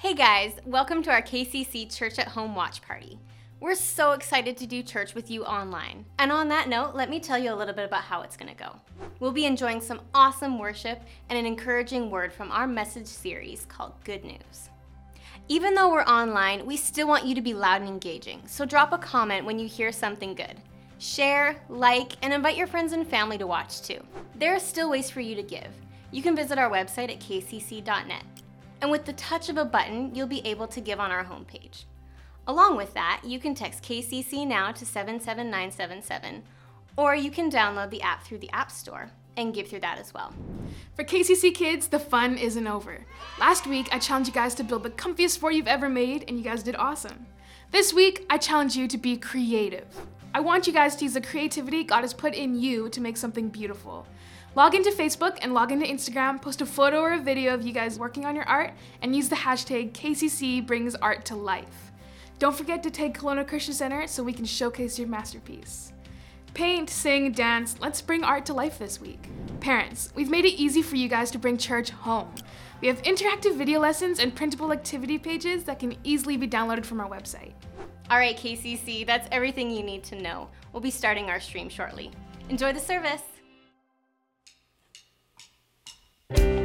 Hey guys, welcome to our KCC Church at Home watch party. We're so excited to do church with you online. And on that note, let me tell you a little bit about how it's going to go. We'll be enjoying some awesome worship and an encouraging word from our message series called Good News. Even though we're online, we still want you to be loud and engaging, so drop a comment when you hear something good. Share, like, and invite your friends and family to watch too. There are still ways for you to give. You can visit our website at kcc.net. And with the touch of a button, you'll be able to give on our homepage. Along with that, you can text KCC now to 77977, or you can download the app through the App Store and give through that as well. For KCC kids, the fun isn't over. Last week, I challenged you guys to build the comfiest fort you've ever made, and you guys did awesome. This week, I challenge you to be creative. I want you guys to use the creativity God has put in you to make something beautiful. Log into Facebook and log into Instagram, post a photo or a video of you guys working on your art, and use the hashtag KCC brings art to life. Don't forget to tag Kelowna Christian Center so we can showcase your masterpiece. Paint, sing, dance, let's bring art to life this week. Parents, we've made it easy for you guys to bring church home. We have interactive video lessons and printable activity pages that can easily be downloaded from our website. All right, KCC, that's everything you need to know. We'll be starting our stream shortly. Enjoy the service. Sing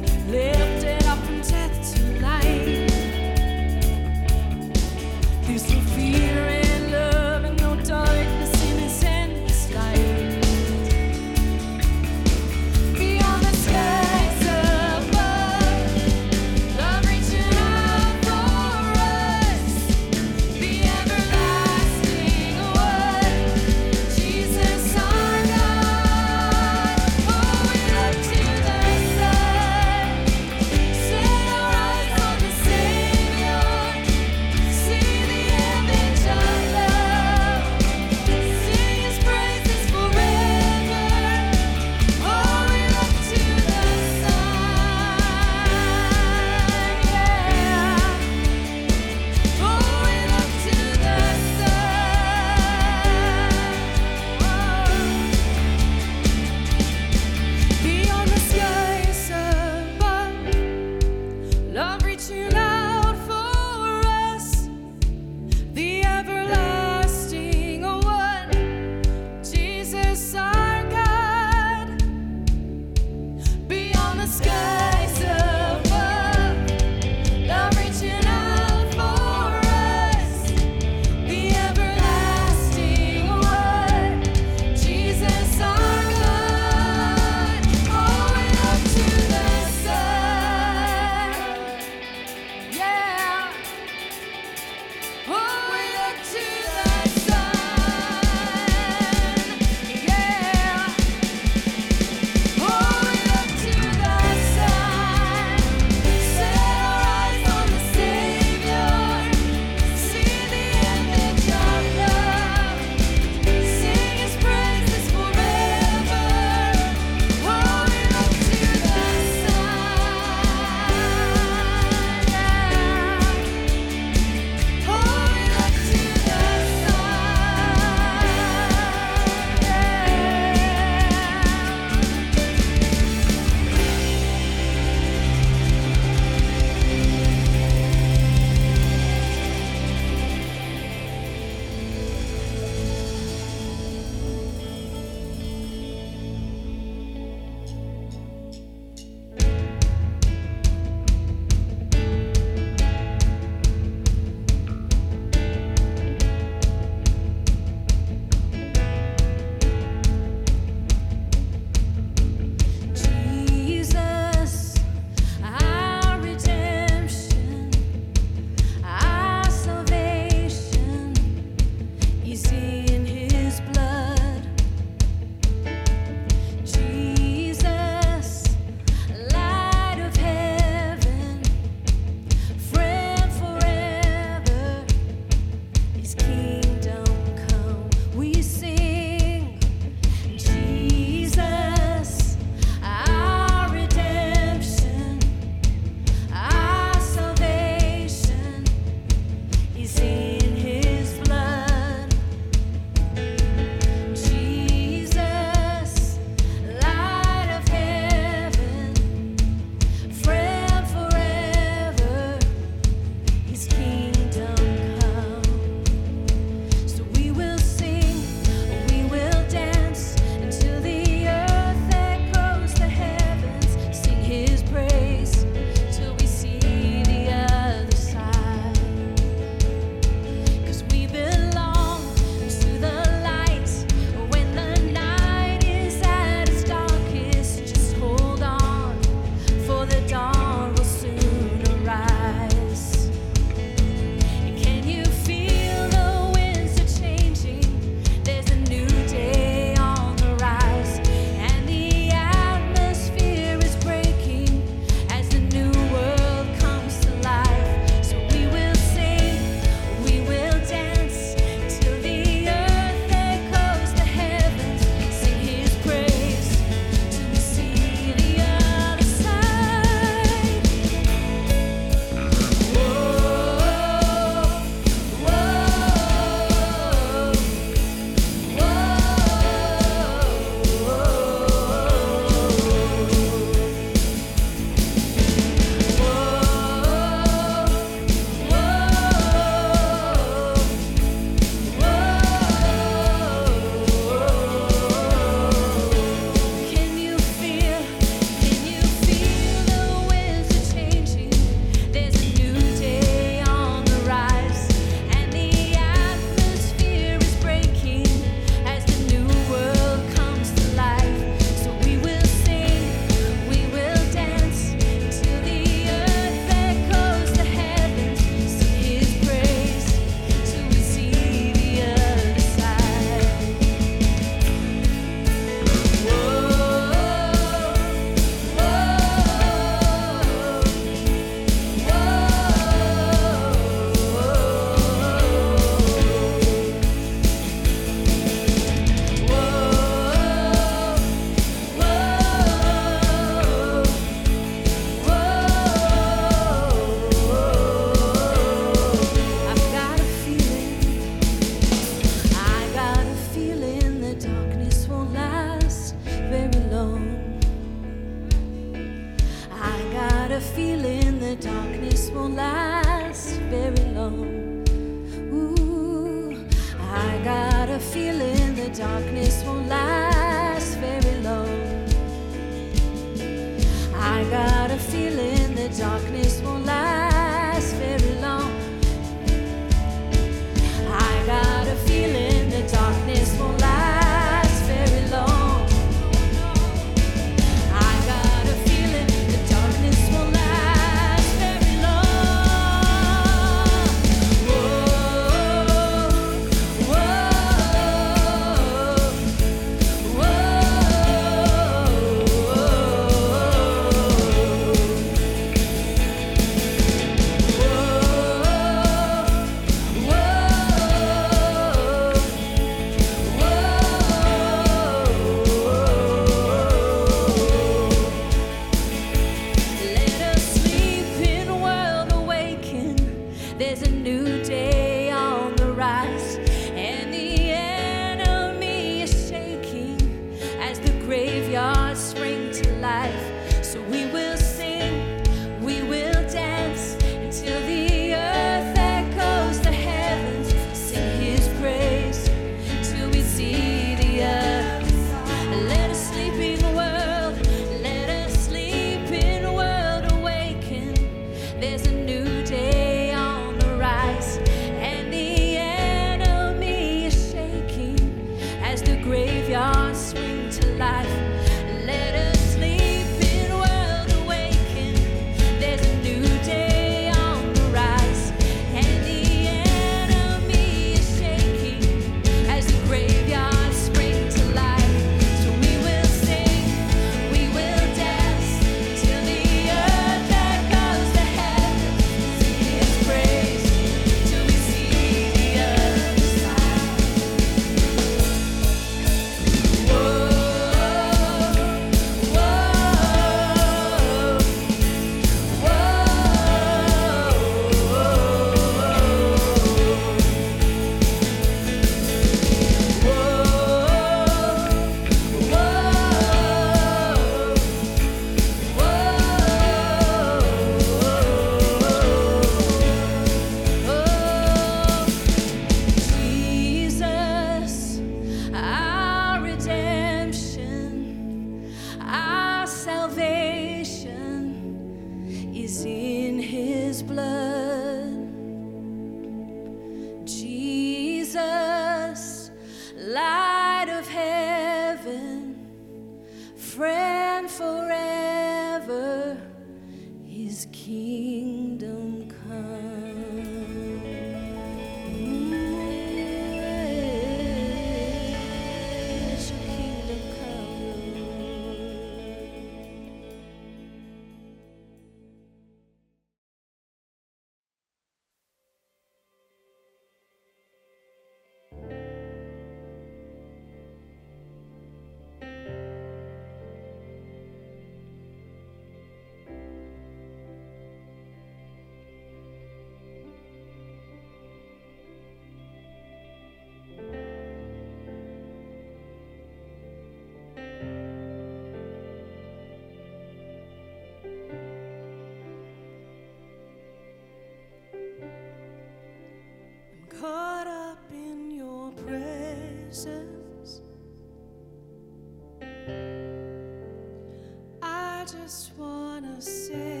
just wanna sit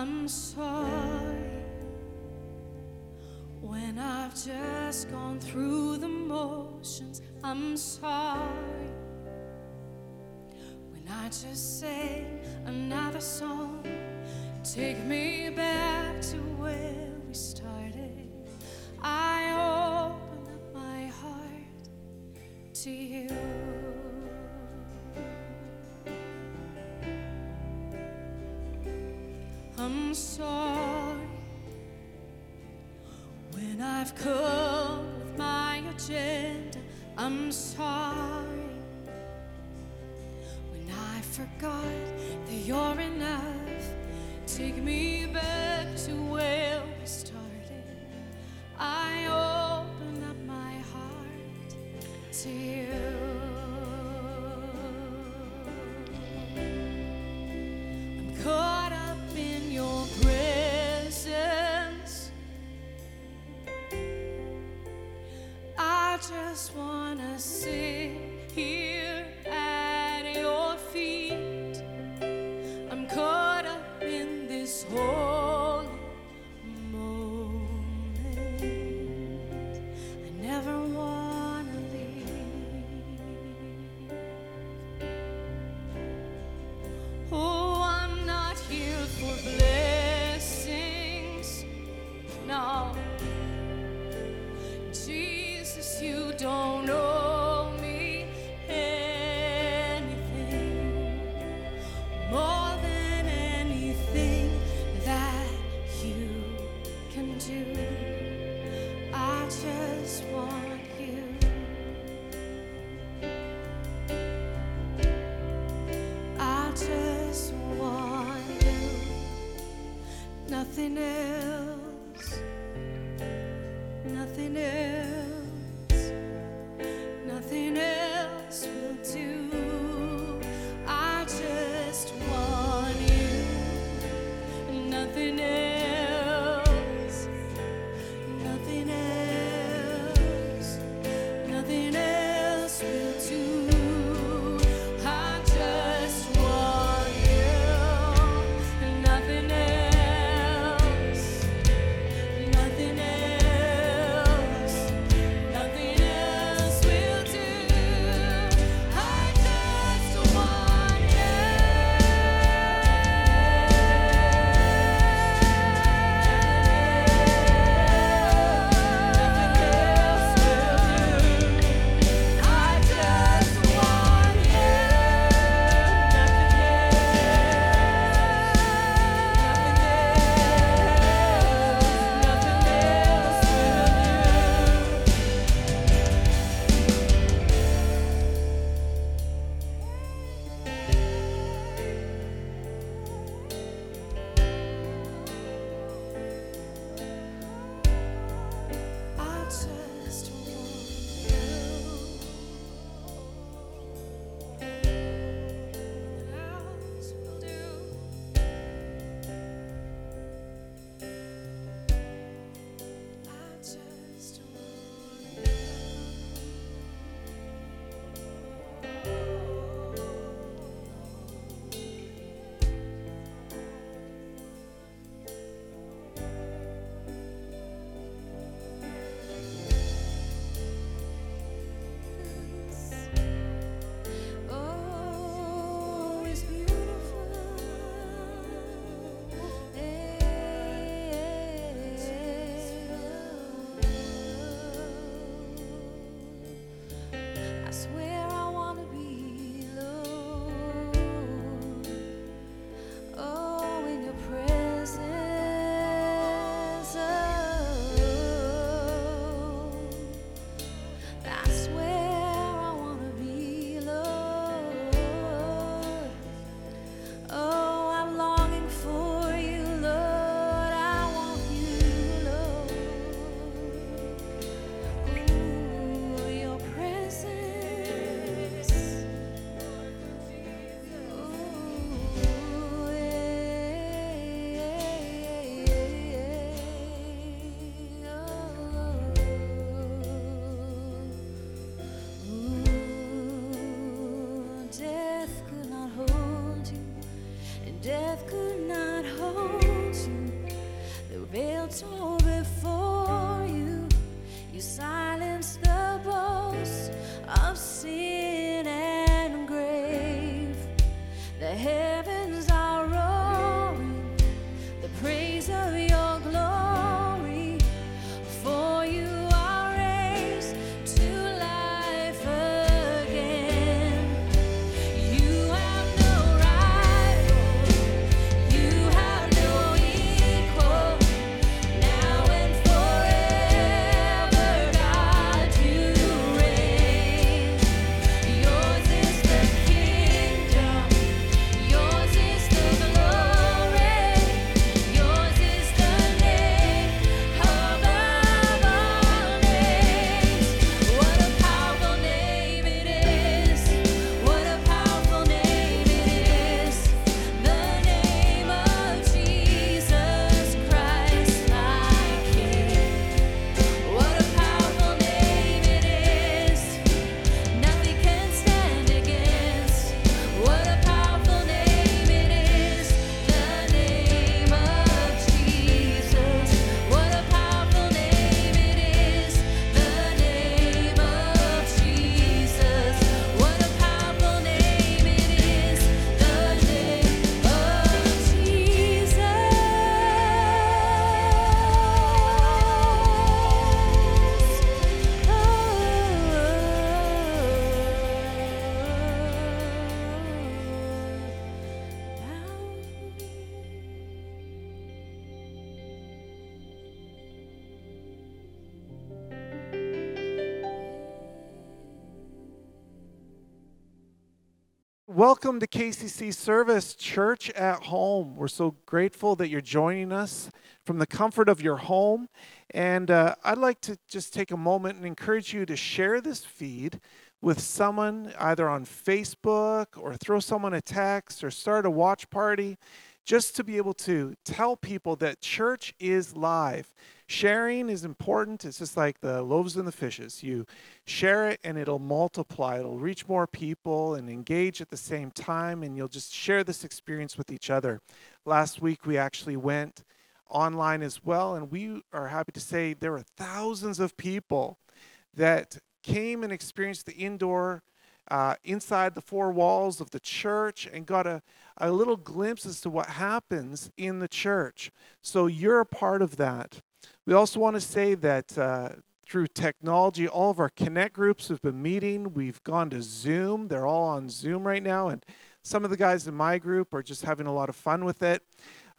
I'm sorry when I've just gone through the motions. I'm sorry when I just sang another song. Take me back sorry when I've come with my agenda. I'm sorry Just wanna sit here at your feet. Welcome to KCC Service Church at Home. We're so grateful that you're joining us from the comfort of your home. And uh, I'd like to just take a moment and encourage you to share this feed with someone either on Facebook or throw someone a text or start a watch party just to be able to tell people that church is live. Sharing is important. It's just like the loaves and the fishes. You share it and it'll multiply. It'll reach more people and engage at the same time, and you'll just share this experience with each other. Last week, we actually went online as well, and we are happy to say there were thousands of people that came and experienced the indoor uh, inside the four walls of the church and got a, a little glimpse as to what happens in the church. So you're a part of that. We also want to say that uh, through technology, all of our Connect groups have been meeting. We've gone to Zoom. They're all on Zoom right now. And some of the guys in my group are just having a lot of fun with it.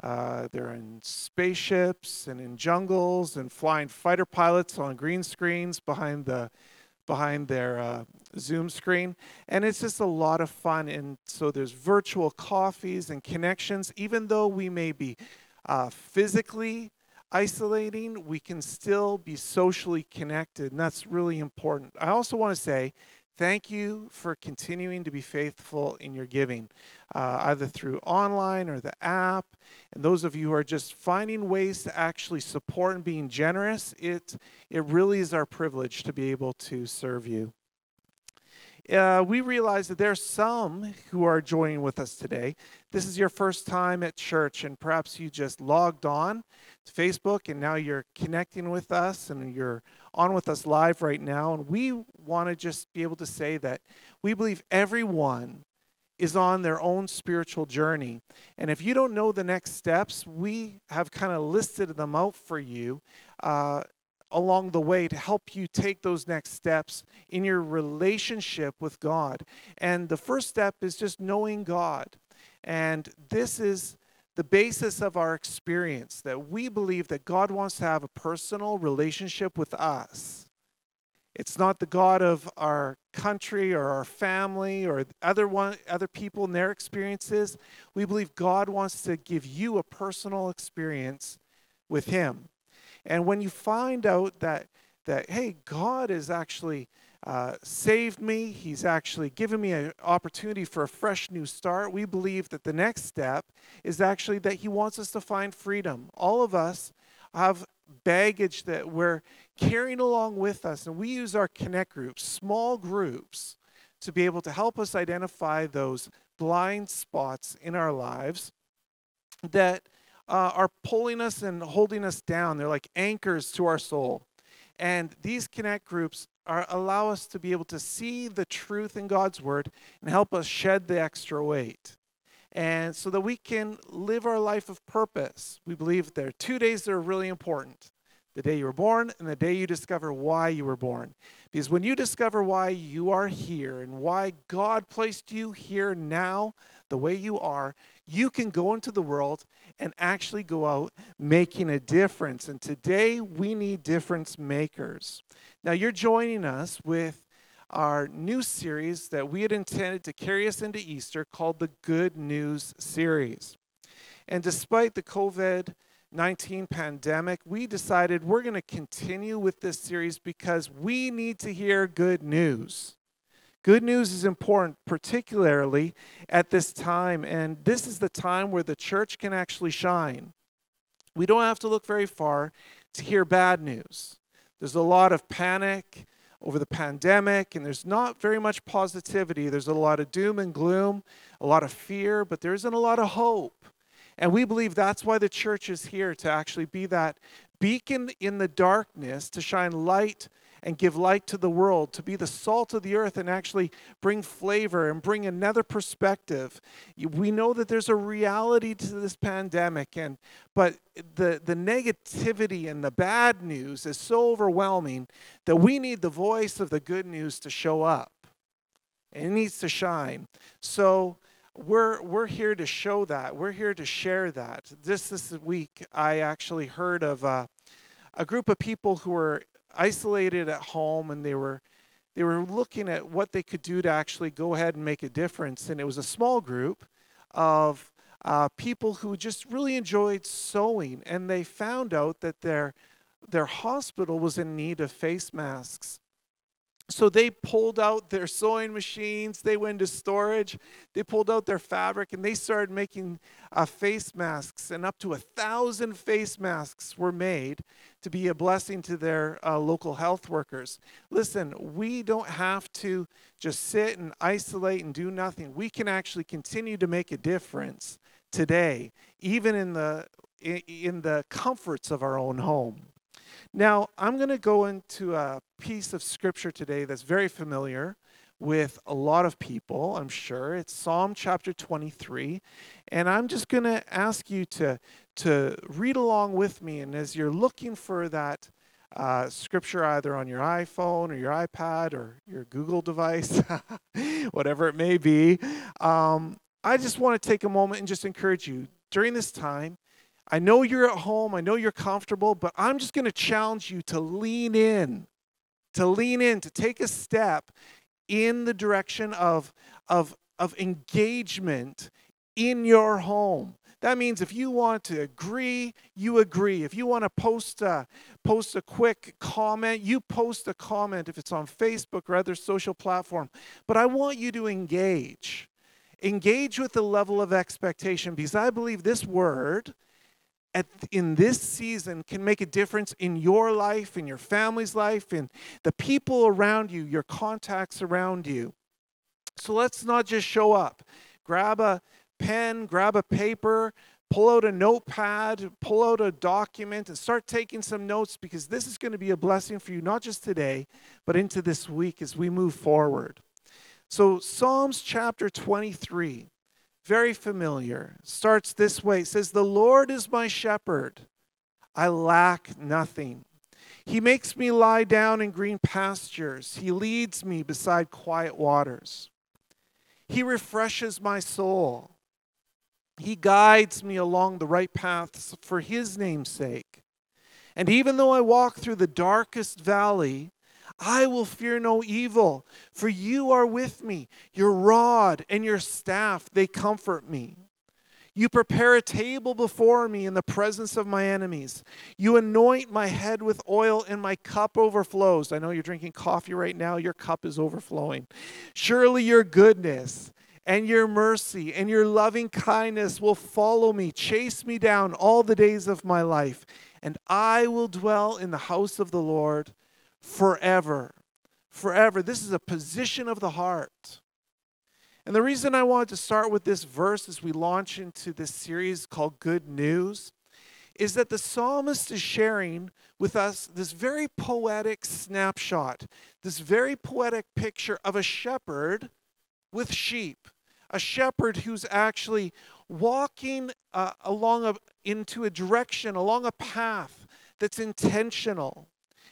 Uh, they're in spaceships and in jungles and flying fighter pilots on green screens behind the behind their uh, Zoom screen. And it's just a lot of fun. And so there's virtual coffees and connections. Even though we may be uh, physically isolating, we can still be socially connected. And that's really important. I also want to say thank you for continuing to be faithful in your giving, uh, either through online or the app. And those of you who are just finding ways to actually support and being generous, it, it really is our privilege to be able to serve you. Uh, we realize that there are some who are joining with us today. This is your first time at church, and perhaps you just logged on to Facebook and now you're connecting with us and you're on with us live right now. And we want to just be able to say that we believe everyone is on their own spiritual journey. And if you don't know the next steps, we have kind of listed them out for you uh, along the way to help you take those next steps in your relationship with God. And the first step is just knowing God. And this is the basis of our experience that we believe that God wants to have a personal relationship with us. It's not the God of our country or our family or other one, other people and their experiences. We believe God wants to give you a personal experience with Him. And when you find out that that hey, God has actually uh, saved me. He's actually given me an opportunity for a fresh new start. We believe that the next step is actually that He wants us to find freedom. All of us have baggage that we're carrying along with us, and we use our connect groups, small groups, to be able to help us identify those blind spots in our lives that uh, are pulling us and holding us down. They're like anchors to our soul. And these connect groups are, allow us to be able to see the truth in God's word and help us shed the extra weight. And so that we can live our life of purpose. We believe there are two days that are really important the day you were born and the day you discover why you were born. Because when you discover why you are here and why God placed you here now, the way you are, you can go into the world and actually go out making a difference. And today we need difference makers. Now, you're joining us with our new series that we had intended to carry us into Easter called the Good News Series. And despite the COVID 19 pandemic, we decided we're going to continue with this series because we need to hear good news. Good news is important, particularly at this time, and this is the time where the church can actually shine. We don't have to look very far to hear bad news. There's a lot of panic over the pandemic, and there's not very much positivity. There's a lot of doom and gloom, a lot of fear, but there isn't a lot of hope. And we believe that's why the church is here to actually be that beacon in the darkness, to shine light and give light to the world, to be the salt of the earth and actually bring flavor and bring another perspective. We know that there's a reality to this pandemic, and but the, the negativity and the bad news is so overwhelming that we need the voice of the good news to show up. And it needs to shine. So we're we're here to show that. We're here to share that. This this week, I actually heard of a, a group of people who were isolated at home and they were they were looking at what they could do to actually go ahead and make a difference. And it was a small group of uh, people who just really enjoyed sewing, and they found out that their their hospital was in need of face masks. So they pulled out their sewing machines, they went to storage, they pulled out their fabric, and they started making uh, face masks. And up to a thousand face masks were made to be a blessing to their uh, local health workers. Listen, we don't have to just sit and isolate and do nothing. We can actually continue to make a difference today, even in the in the comforts of our own home. Now, I'm going to go into a piece of scripture today that's very familiar with a lot of people, I'm sure. It's Psalm chapter 23. And I'm just going to ask you to, to read along with me. And as you're looking for that uh, scripture either on your iPhone or your iPad or your Google device, whatever it may be, um, I just want to take a moment and just encourage you during this time I know you're at home, I know you're comfortable, but I'm just going to challenge you to lean in, to lean in, to take a step in the direction of, of, of engagement in your home. That means if you want to agree, you agree. If you want to post a, post a quick comment, you post a comment if it's on Facebook or other social platform. But I want you to engage. Engage with the level of expectation because I believe this word at, in this season can make a difference in your life, in your family's life, in the people around you, your contacts around you. So let's not just show up. Grab a pen, grab a paper, pull out a notepad, pull out a document, and start taking some notes because this is going to be a blessing for you, not just today, but into this week as we move forward. So, Psalms chapter 23 very familiar. Starts this way. It says, The Lord is my shepherd. I lack nothing. He makes me lie down in green pastures. He leads me beside quiet waters. He refreshes my soul. He guides me along the right paths for his name's sake. And even though I walk through the darkest valley, I will fear no evil, for you are with me. Your rod and your staff, they comfort me. You prepare a table before me in the presence of my enemies. You anoint my head with oil, and my cup overflows. I know you're drinking coffee right now, your cup is overflowing. Surely your goodness and your mercy and your loving kindness will follow me, chase me down all the days of my life, and I will dwell in the house of the Lord forever. Forever. This is a position of the heart. And the reason I wanted to start with this verse as we launch into this series called Good News is that the psalmist is sharing with us this very poetic snapshot, this very poetic picture of a shepherd with sheep, a shepherd who's actually walking uh, along a, into a direction, along a path that's intentional.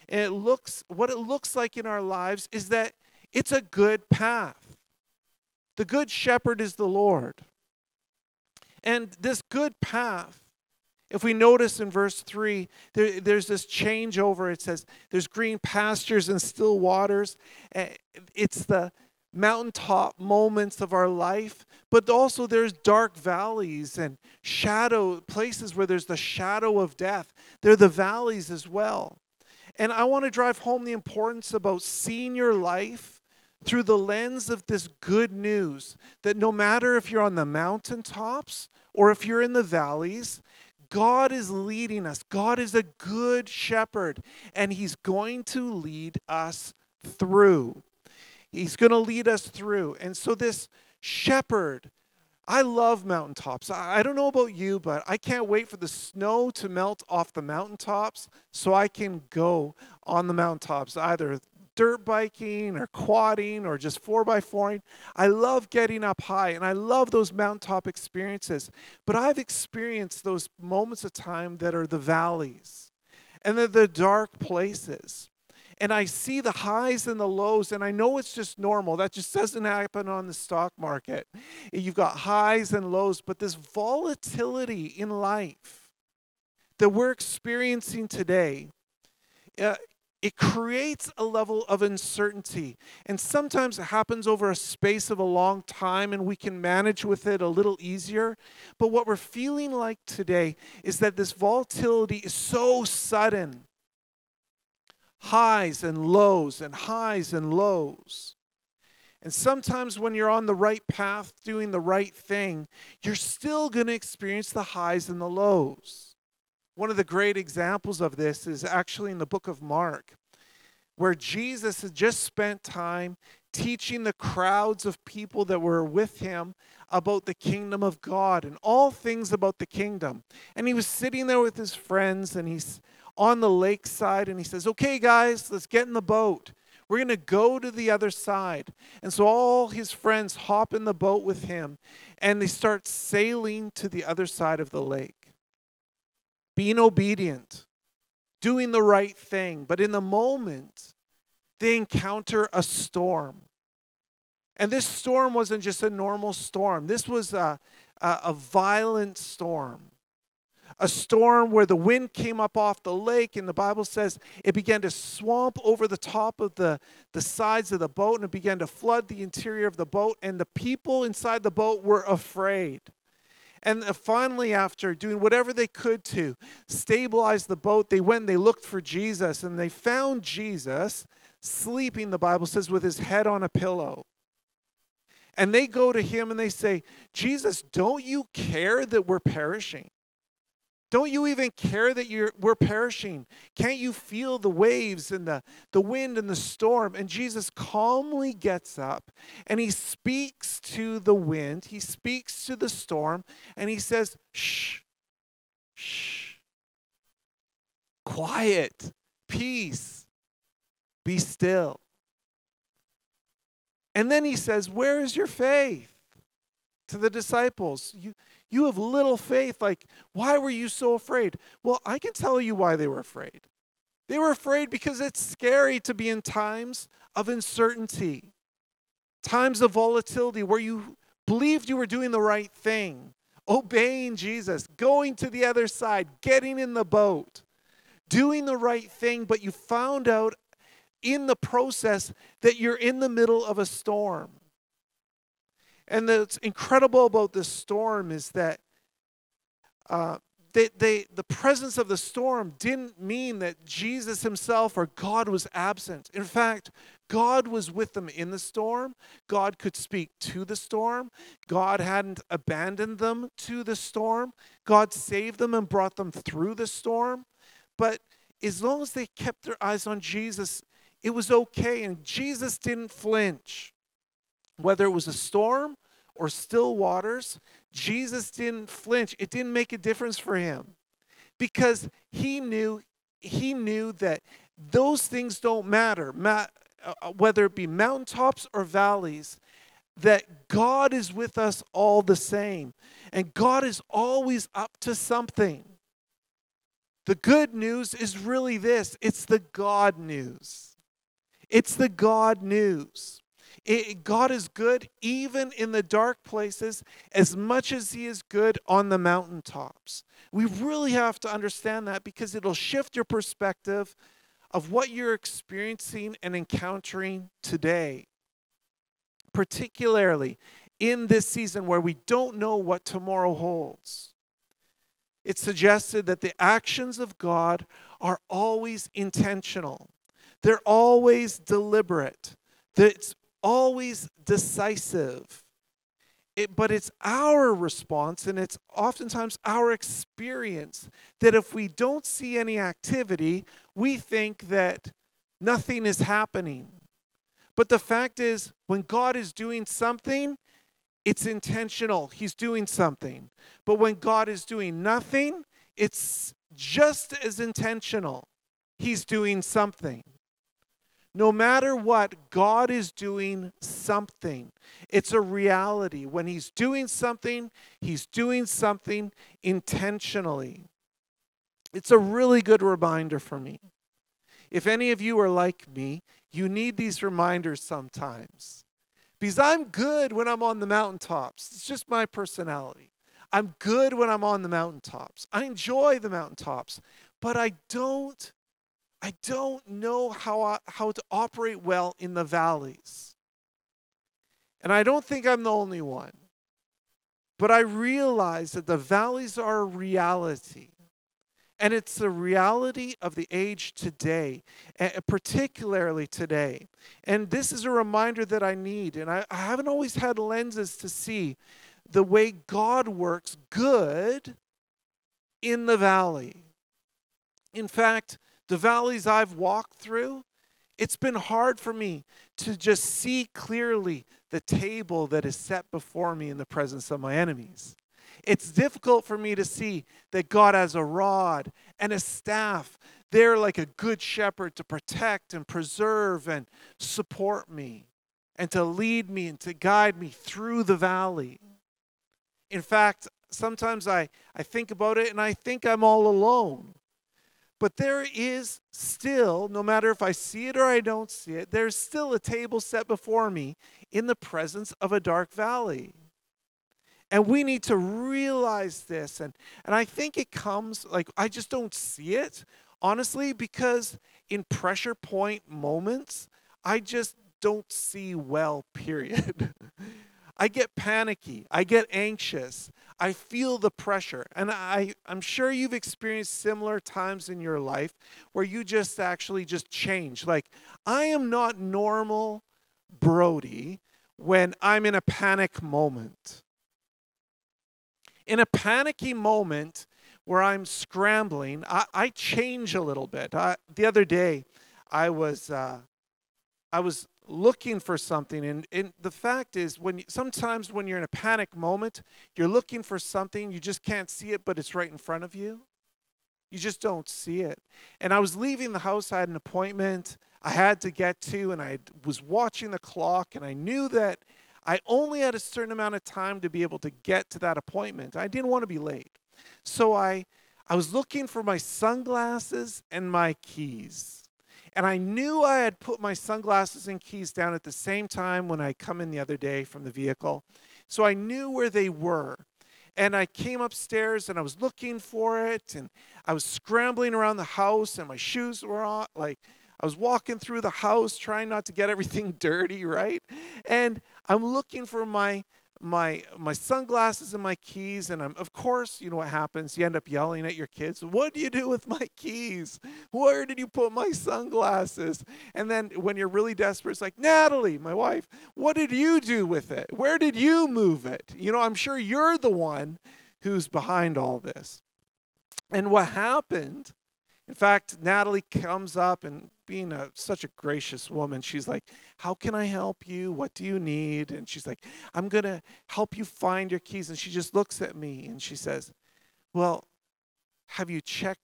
And it looks what it looks like in our lives is that it's a good path. The good shepherd is the Lord. And this good path, if we notice in verse 3, there, there's this changeover. It says there's green pastures and still waters. Eh, it's the mountaintop moments of our life, but also there's dark valleys and shadow places where there's the shadow of death. They're the valleys as well. And I want to drive home the importance about seeing your life through the lens of this good news that no matter if you're on the mountaintops or if you're in the valleys, God is leading us. God is a good shepherd, and He's going to lead us through. He's going to lead us through. And so, this shepherd I love mountaintops. I don't know about you, but I can't wait for the snow to melt off the mountaintops so I can go on the mountaintops, either dirt biking or quadding or just 4x4ing. I love getting up high and I love those mountaintop experiences. But I've experienced those moments of time that are the valleys and they're the dark places and I see the highs and the lows, and I know it's just normal. That just doesn't happen on the stock market. You've got highs and lows, but this volatility in life that we're experiencing today, uh, it creates a level of uncertainty. And sometimes it happens over a space of a long time and we can manage with it a little easier. But what we're feeling like today is that this volatility is so sudden highs and lows and highs and lows. And sometimes when you're on the right path, doing the right thing, you're still going to experience the highs and the lows. One of the great examples of this is actually in the book of Mark, where Jesus had just spent time teaching the crowds of people that were with him about the kingdom of God and all things about the kingdom. And he was sitting there with his friends and he's on the lakeside and he says, Okay, guys, let's get in the boat. We're going to go to the other side. And so all his friends hop in the boat with him and they start sailing to the other side of the lake, being obedient, doing the right thing. But in the moment, they encounter a storm. And this storm wasn't just a normal storm, this was a, a, a violent storm a storm where the wind came up off the lake, and the Bible says it began to swamp over the top of the, the sides of the boat and it began to flood the interior of the boat, and the people inside the boat were afraid. And uh, finally, after doing whatever they could to stabilize the boat, they went and they looked for Jesus, and they found Jesus sleeping, the Bible says, with his head on a pillow. And they go to him and they say, Jesus, don't you care that we're perishing? Don't you even care that you're, we're perishing? Can't you feel the waves and the, the wind and the storm? And Jesus calmly gets up and he speaks to the wind, he speaks to the storm, and he says, Shh, shh, quiet, peace, be still. And then he says, Where is your faith? To the disciples, you, you have little faith. Like, why were you so afraid? Well, I can tell you why they were afraid. They were afraid because it's scary to be in times of uncertainty, times of volatility where you believed you were doing the right thing, obeying Jesus, going to the other side, getting in the boat, doing the right thing, but you found out in the process that you're in the middle of a storm. And what's incredible about this storm is that uh, they, they, the presence of the storm didn't mean that Jesus himself or God was absent. In fact, God was with them in the storm. God could speak to the storm. God hadn't abandoned them to the storm. God saved them and brought them through the storm. But as long as they kept their eyes on Jesus, it was okay. And Jesus didn't flinch. Whether it was a storm or still waters, Jesus didn't flinch. It didn't make a difference for him because he knew he knew that those things don't matter, uh, uh, whether it be mountaintops or valleys, that God is with us all the same. And God is always up to something. The good news is really this it's the God news. It's the God news. It, God is good even in the dark places as much as He is good on the mountaintops. We really have to understand that because it'll shift your perspective of what you're experiencing and encountering today, particularly in this season where we don't know what tomorrow holds. It suggested that the actions of God are always intentional. They're always deliberate. That always decisive. It, but it's our response and it's oftentimes our experience that if we don't see any activity, we think that nothing is happening. But the fact is, when God is doing something, it's intentional. He's doing something. But when God is doing nothing, it's just as intentional. He's doing something. No matter what, God is doing something. It's a reality. When He's doing something, He's doing something intentionally. It's a really good reminder for me. If any of you are like me, you need these reminders sometimes. Because I'm good when I'm on the mountaintops. It's just my personality. I'm good when I'm on the mountaintops. I enjoy the mountaintops, but I don't I don't know how, I, how to operate well in the valleys. And I don't think I'm the only one. But I realize that the valleys are a reality. And it's the reality of the age today, particularly today. And this is a reminder that I need. And I, I haven't always had lenses to see the way God works good in the valley. In fact, the valleys I've walked through, it's been hard for me to just see clearly the table that is set before me in the presence of my enemies. It's difficult for me to see that God has a rod and a staff there like a good shepherd to protect and preserve and support me and to lead me and to guide me through the valley. In fact, sometimes I, I think about it and I think I'm all alone. But there is still, no matter if I see it or I don't see it, there's still a table set before me in the presence of a dark valley. And we need to realize this. And, and I think it comes, like, I just don't see it, honestly, because in pressure point moments, I just don't see well, period. I get panicky. I get anxious. I feel the pressure. And I, I'm sure you've experienced similar times in your life where you just actually just change. Like, I am not normal Brody when I'm in a panic moment in a panicky moment where I'm scrambling, I, I change a little bit. I, the other day, I was uh, I was looking for something, and, and the fact is, when sometimes when you're in a panic moment, you're looking for something, you just can't see it, but it's right in front of you. You just don't see it. And I was leaving the house. I had an appointment I had to get to, and I was watching the clock, and I knew that I only had a certain amount of time to be able to get to that appointment. I didn't want to be late. So I I was looking for my sunglasses and my keys. And I knew I had put my sunglasses and keys down at the same time when I come in the other day from the vehicle. So I knew where they were. And I came upstairs and I was looking for it and I was scrambling around the house and my shoes were on like I was walking through the house trying not to get everything dirty, right? And I'm looking for my my my sunglasses and my keys and I'm of course you know what happens? You end up yelling at your kids what do you do with my keys? Where did you put my sunglasses? And then when you're really desperate it's like Natalie my wife what did you do with it? Where did you move it? You know I'm sure you're the one who's behind all this. And what happened in fact, Natalie comes up and being a, such a gracious woman, she's like, How can I help you? What do you need? And she's like, I'm going to help you find your keys. And she just looks at me and she says, Well, have you checked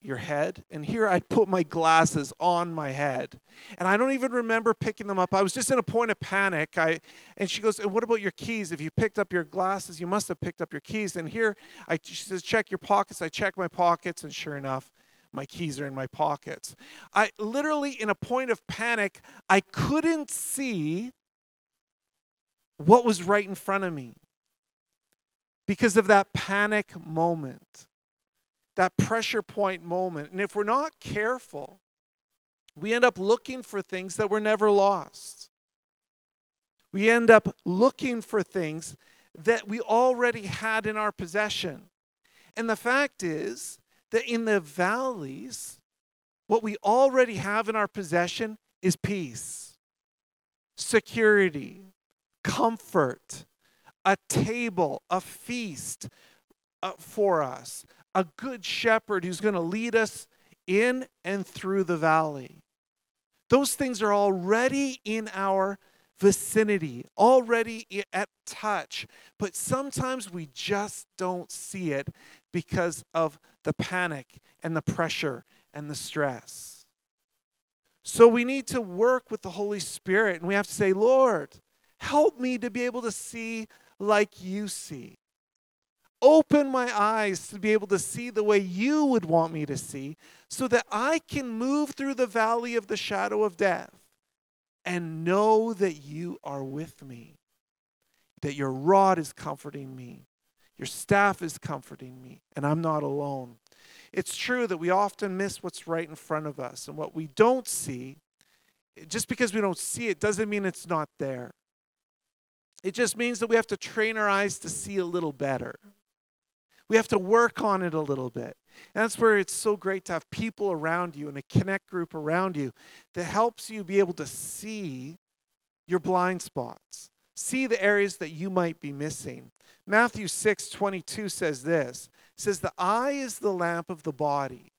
your head? And here I put my glasses on my head. And I don't even remember picking them up. I was just in a point of panic. I and she goes, "What about your keys? If you picked up your glasses, you must have picked up your keys." And here I she says, "Check your pockets." I check my pockets and sure enough, my keys are in my pockets. I literally, in a point of panic, I couldn't see what was right in front of me because of that panic moment, that pressure point moment. And if we're not careful, we end up looking for things that were never lost. We end up looking for things that we already had in our possession. And the fact is, that in the valleys, what we already have in our possession is peace, security, comfort, a table, a feast uh, for us, a good shepherd who's going to lead us in and through the valley. Those things are already in our vicinity, already at touch, but sometimes we just don't see it because of the panic and the pressure and the stress. So we need to work with the Holy Spirit and we have to say, Lord, help me to be able to see like you see. Open my eyes to be able to see the way you would want me to see so that I can move through the valley of the shadow of death and know that you are with me, that your rod is comforting me, your staff is comforting me, and I'm not alone. It's true that we often miss what's right in front of us, and what we don't see, just because we don't see it, doesn't mean it's not there. It just means that we have to train our eyes to see a little better. We have to work on it a little bit. And that's where it's so great to have people around you and a connect group around you that helps you be able to see your blind spots, see the areas that you might be missing. Matthew 6 22 says this says, The eye is the lamp of the body.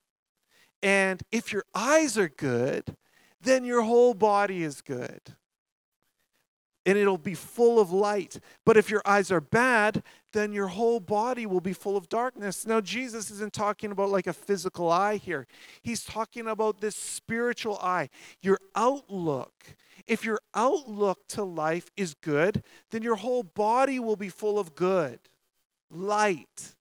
And if your eyes are good, then your whole body is good and it'll be full of light. But if your eyes are bad, then your whole body will be full of darkness. Now, Jesus isn't talking about like a physical eye here, he's talking about this spiritual eye, your outlook. If your outlook to life is good, then your whole body will be full of good, light.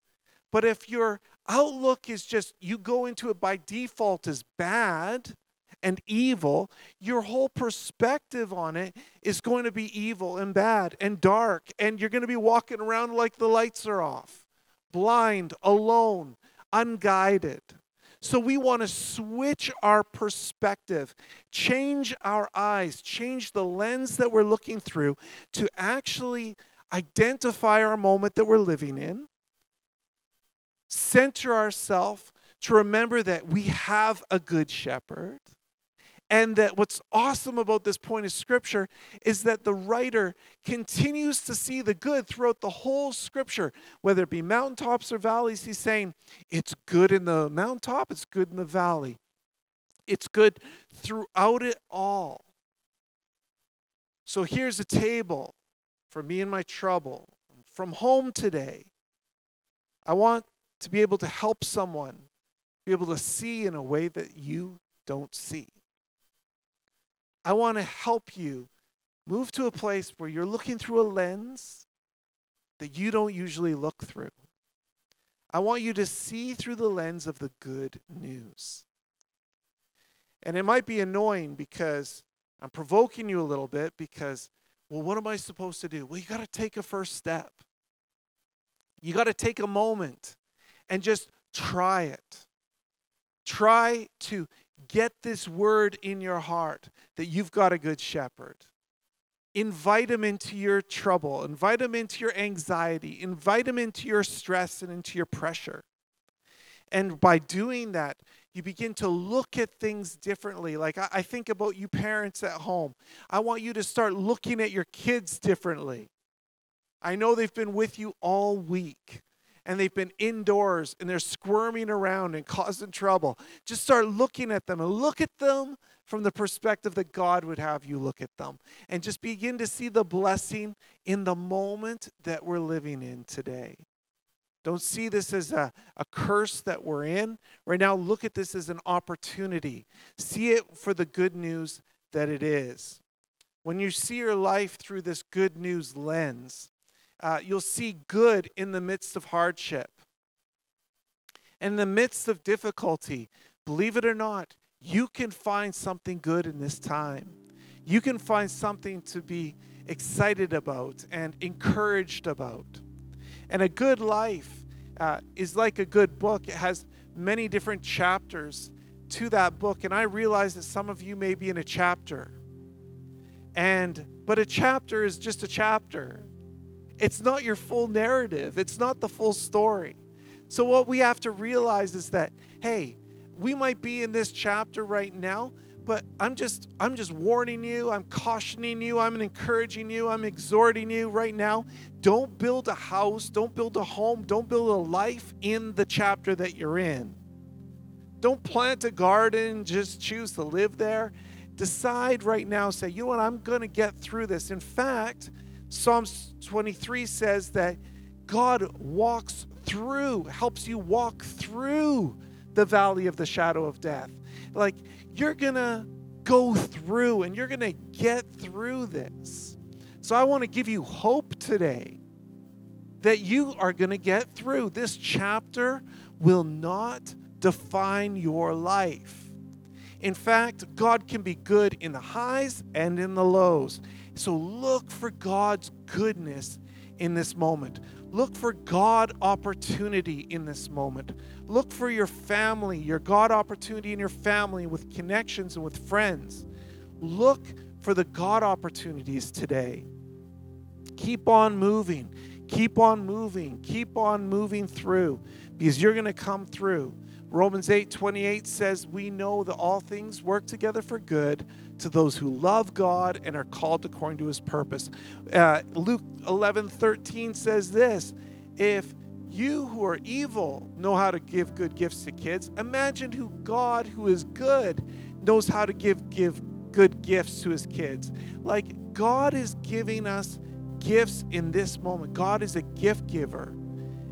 But if your outlook is just, you go into it by default as bad, and evil, your whole perspective on it is going to be evil and bad and dark. And you're going to be walking around like the lights are off, blind, alone, unguided. So we want to switch our perspective, change our eyes, change the lens that we're looking through to actually identify our moment that we're living in, center ourselves to remember that we have a good shepherd and that what's awesome about this point of scripture is that the writer continues to see the good throughout the whole scripture, whether it be mountaintops or valleys. He's saying it's good in the mountaintop, it's good in the valley, it's good throughout it all. So here's a table for me and my trouble from home today. I want to be able to help someone be able to see in a way that you don't see. I want to help you move to a place where you're looking through a lens that you don't usually look through. I want you to see through the lens of the good news. And it might be annoying because I'm provoking you a little bit because, well, what am I supposed to do? Well, you got to take a first step. You got to take a moment and just try it. Try to Get this word in your heart that you've got a good shepherd. Invite him into your trouble, invite him into your anxiety, invite him into your stress and into your pressure. And by doing that, you begin to look at things differently. Like I, think about you parents at home. I want you to start looking at your kids differently. I know they've been with you all week and they've been indoors and they're squirming around and causing trouble, just start looking at them and look at them from the perspective that God would have you look at them. And just begin to see the blessing in the moment that we're living in today. Don't see this as a, a curse that we're in. Right now, look at this as an opportunity. See it for the good news that it is. When you see your life through this good news lens, uh, you'll see good in the midst of hardship. In the midst of difficulty, believe it or not, you can find something good in this time. You can find something to be excited about and encouraged about. And a good life uh, is like a good book, it has many different chapters to that book. And I realize that some of you may be in a chapter. And but a chapter is just a chapter. It's not your full narrative, it's not the full story. So, what we have to realize is that, hey, we might be in this chapter right now, but I'm just I'm just warning you, I'm cautioning you, I'm encouraging you, I'm exhorting you right now. Don't build a house, don't build a home, don't build a life in the chapter that you're in. Don't plant a garden, just choose to live there. Decide right now, say, you know what, I'm going to get through this. In fact, Psalms 23 says that God walks through, helps you walk through the valley of the shadow of death. Like you're going to go through and you're going to get through this. So I want to give you hope today that you are going to get through. This chapter will not define your life. In fact, God can be good in the highs and in the lows. So look for God's goodness in this moment. Look for God opportunity in this moment. Look for your family, your God opportunity in your family with connections and with friends. Look for the God opportunities today. Keep on moving. Keep on moving. Keep on moving through because you're going to come through. Romans 8 28 says, We know that all things work together for good to those who love God and are called according to his purpose. Uh, Luke 11 13 says this If you who are evil know how to give good gifts to kids, imagine who God, who is good, knows how to give, give good gifts to his kids. Like God is giving us gifts in this moment. God is a gift giver.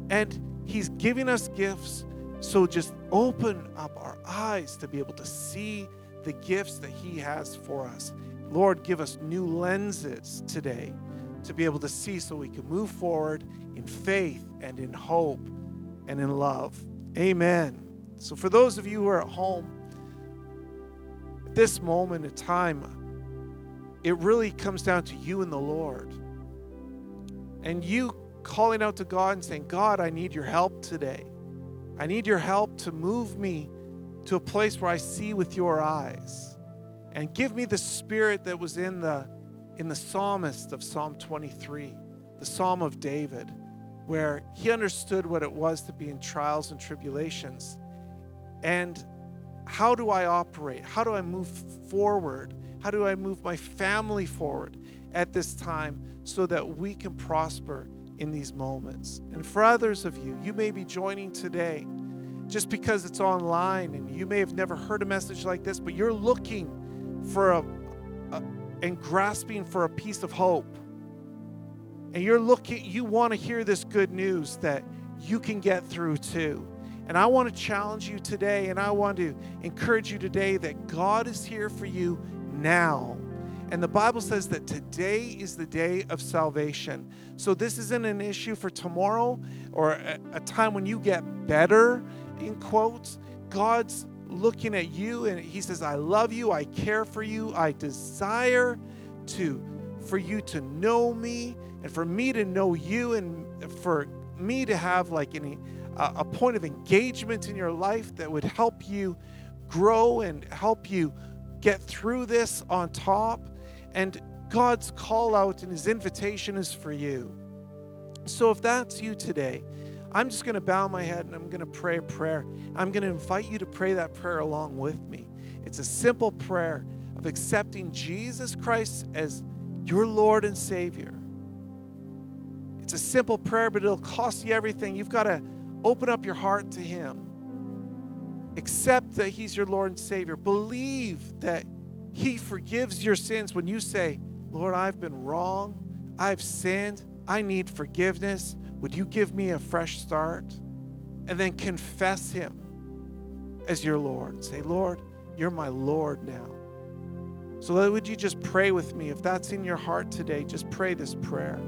And he's giving us gifts so just open up our eyes to be able to see the gifts that He has for us. Lord, give us new lenses today to be able to see so we can move forward in faith and in hope and in love. Amen. So, for those of you who are at home, at this moment in time, it really comes down to you and the Lord. And you calling out to God and saying, God, I need your help today. I need your help to move me to a place where I see with your eyes. And give me the spirit that was in the in the psalmist of Psalm 23, the Psalm of David, where he understood what it was to be in trials and tribulations. And how do I operate? How do I move forward? How do I move my family forward at this time so that we can prosper in these moments. And for others of you, you may be joining today just because it's online and you may have never heard a message like this, but you're looking for a, a and grasping for a piece of hope. And you're looking, you want to hear this good news that you can get through too. And I want to challenge you today, and I want to encourage you today that God is here for you now. And the Bible says that today is the day of salvation. So this isn't an issue for tomorrow or a, a time when you get better, in quotes. God's looking at you and he says, I love you, I care for you, I desire to for you to know me and for me to know you and for me to have like any uh, a point of engagement in your life that would help you grow and help you get through this on top and God's call out and his invitation is for you. So if that's you today, I'm just going to bow my head and I'm going to pray a prayer. I'm going to invite you to pray that prayer along with me. It's a simple prayer of accepting Jesus Christ as your Lord and Savior. It's a simple prayer, but it'll cost you everything. You've got to open up your heart to Him. Accept that He's your Lord and Savior. Believe that he forgives your sins when you say, Lord, I've been wrong. I've sinned. I need forgiveness. Would you give me a fresh start? And then confess Him as your Lord. Say, Lord, you're my Lord now. So, would you just pray with me? If that's in your heart today, just pray this prayer.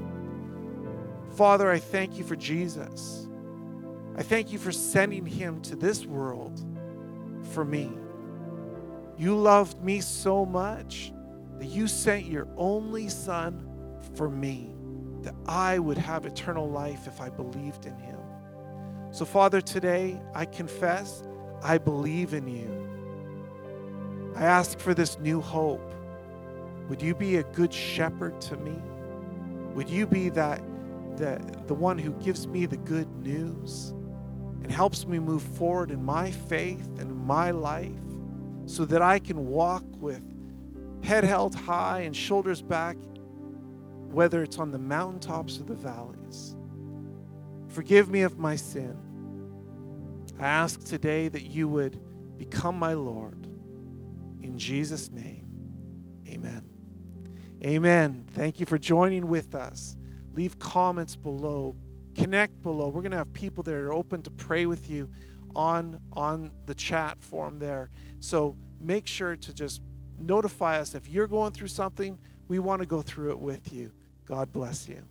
Father, I thank you for Jesus. I thank you for sending him to this world for me. You loved me so much that you sent your only Son for me, that I would have eternal life if I believed in him. So, Father, today I confess I believe in you. I ask for this new hope. Would you be a good shepherd to me? Would you be that the, the one who gives me the good news and helps me move forward in my faith and my life? so that I can walk with head held high and shoulders back, whether it's on the mountaintops or the valleys. Forgive me of my sin. I ask today that you would become my Lord. In Jesus' name, amen. Amen. Thank you for joining with us. Leave comments below, connect below. We're going to have people that are open to pray with you on on the chat form there. So make sure to just notify us if you're going through something. We want to go through it with you. God bless you.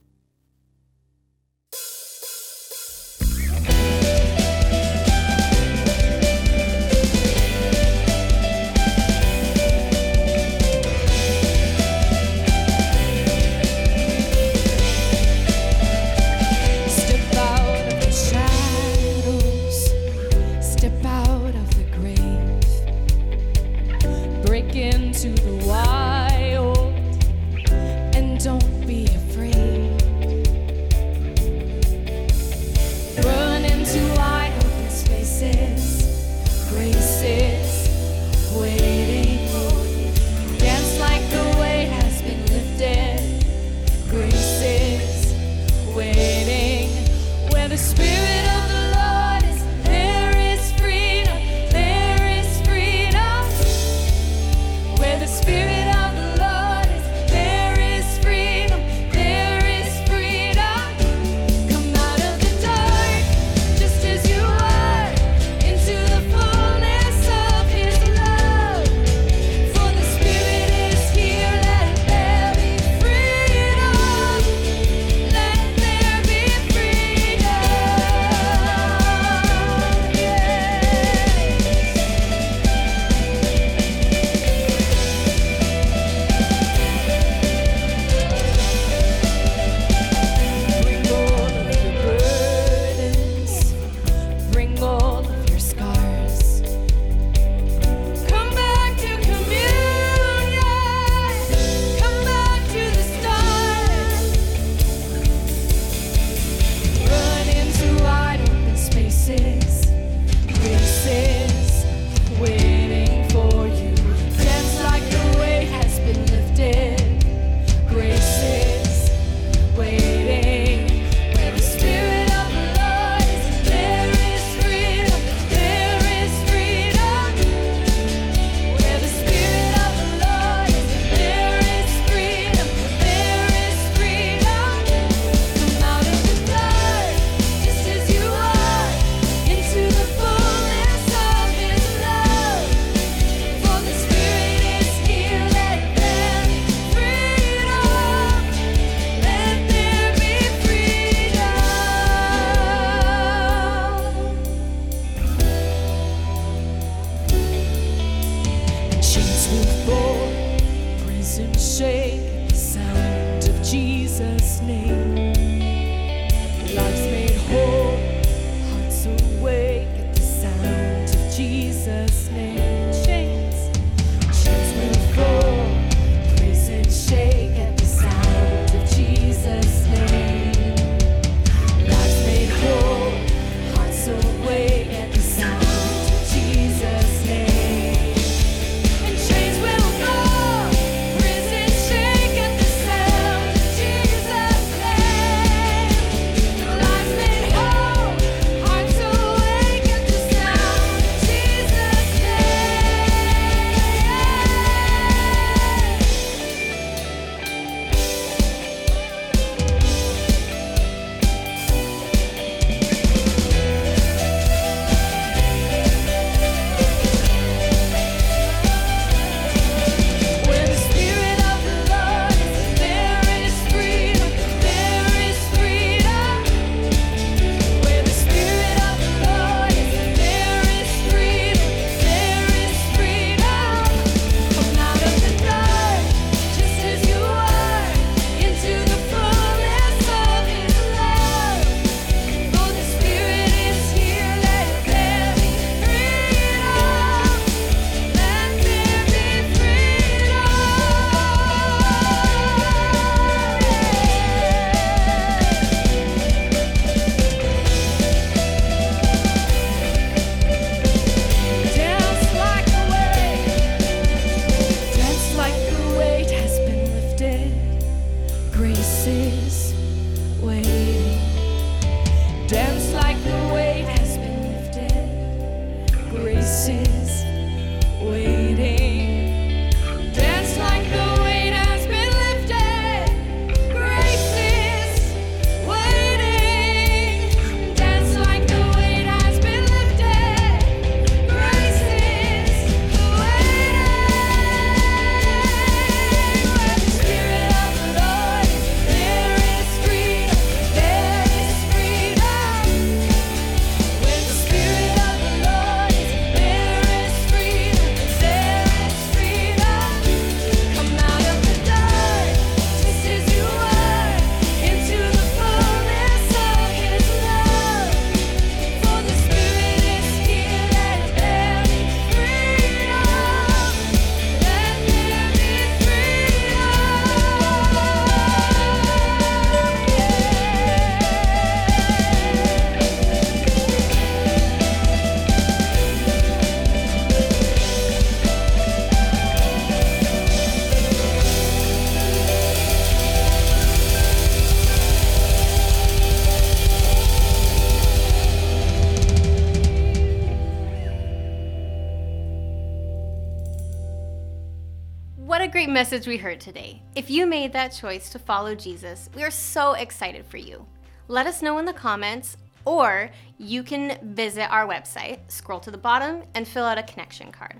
Message we heard today. If you made that choice to follow Jesus, we are so excited for you. Let us know in the comments, or you can visit our website, scroll to the bottom, and fill out a connection card.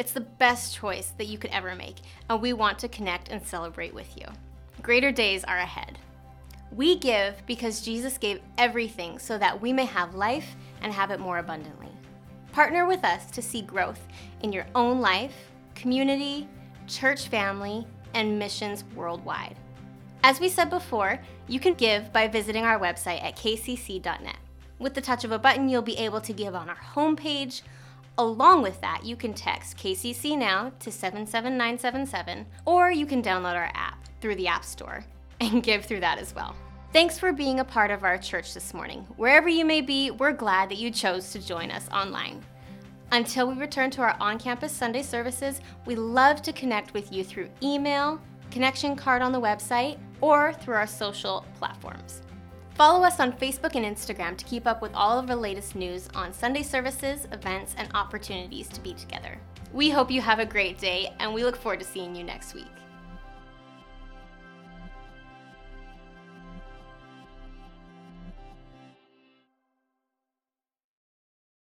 It's the best choice that you could ever make, and we want to connect and celebrate with you. Greater days are ahead. We give because Jesus gave everything so that we may have life and have it more abundantly. Partner with us to see growth in your own life, community, church family, and missions worldwide. As we said before, you can give by visiting our website at kcc.net. With the touch of a button, you'll be able to give on our homepage. Along with that, you can text KCC now to 77977, or you can download our app through the App Store and give through that as well. Thanks for being a part of our church this morning. Wherever you may be, we're glad that you chose to join us online. Until we return to our on campus Sunday services, we love to connect with you through email, connection card on the website, or through our social platforms. Follow us on Facebook and Instagram to keep up with all of the latest news on Sunday services, events, and opportunities to be together. We hope you have a great day, and we look forward to seeing you next week.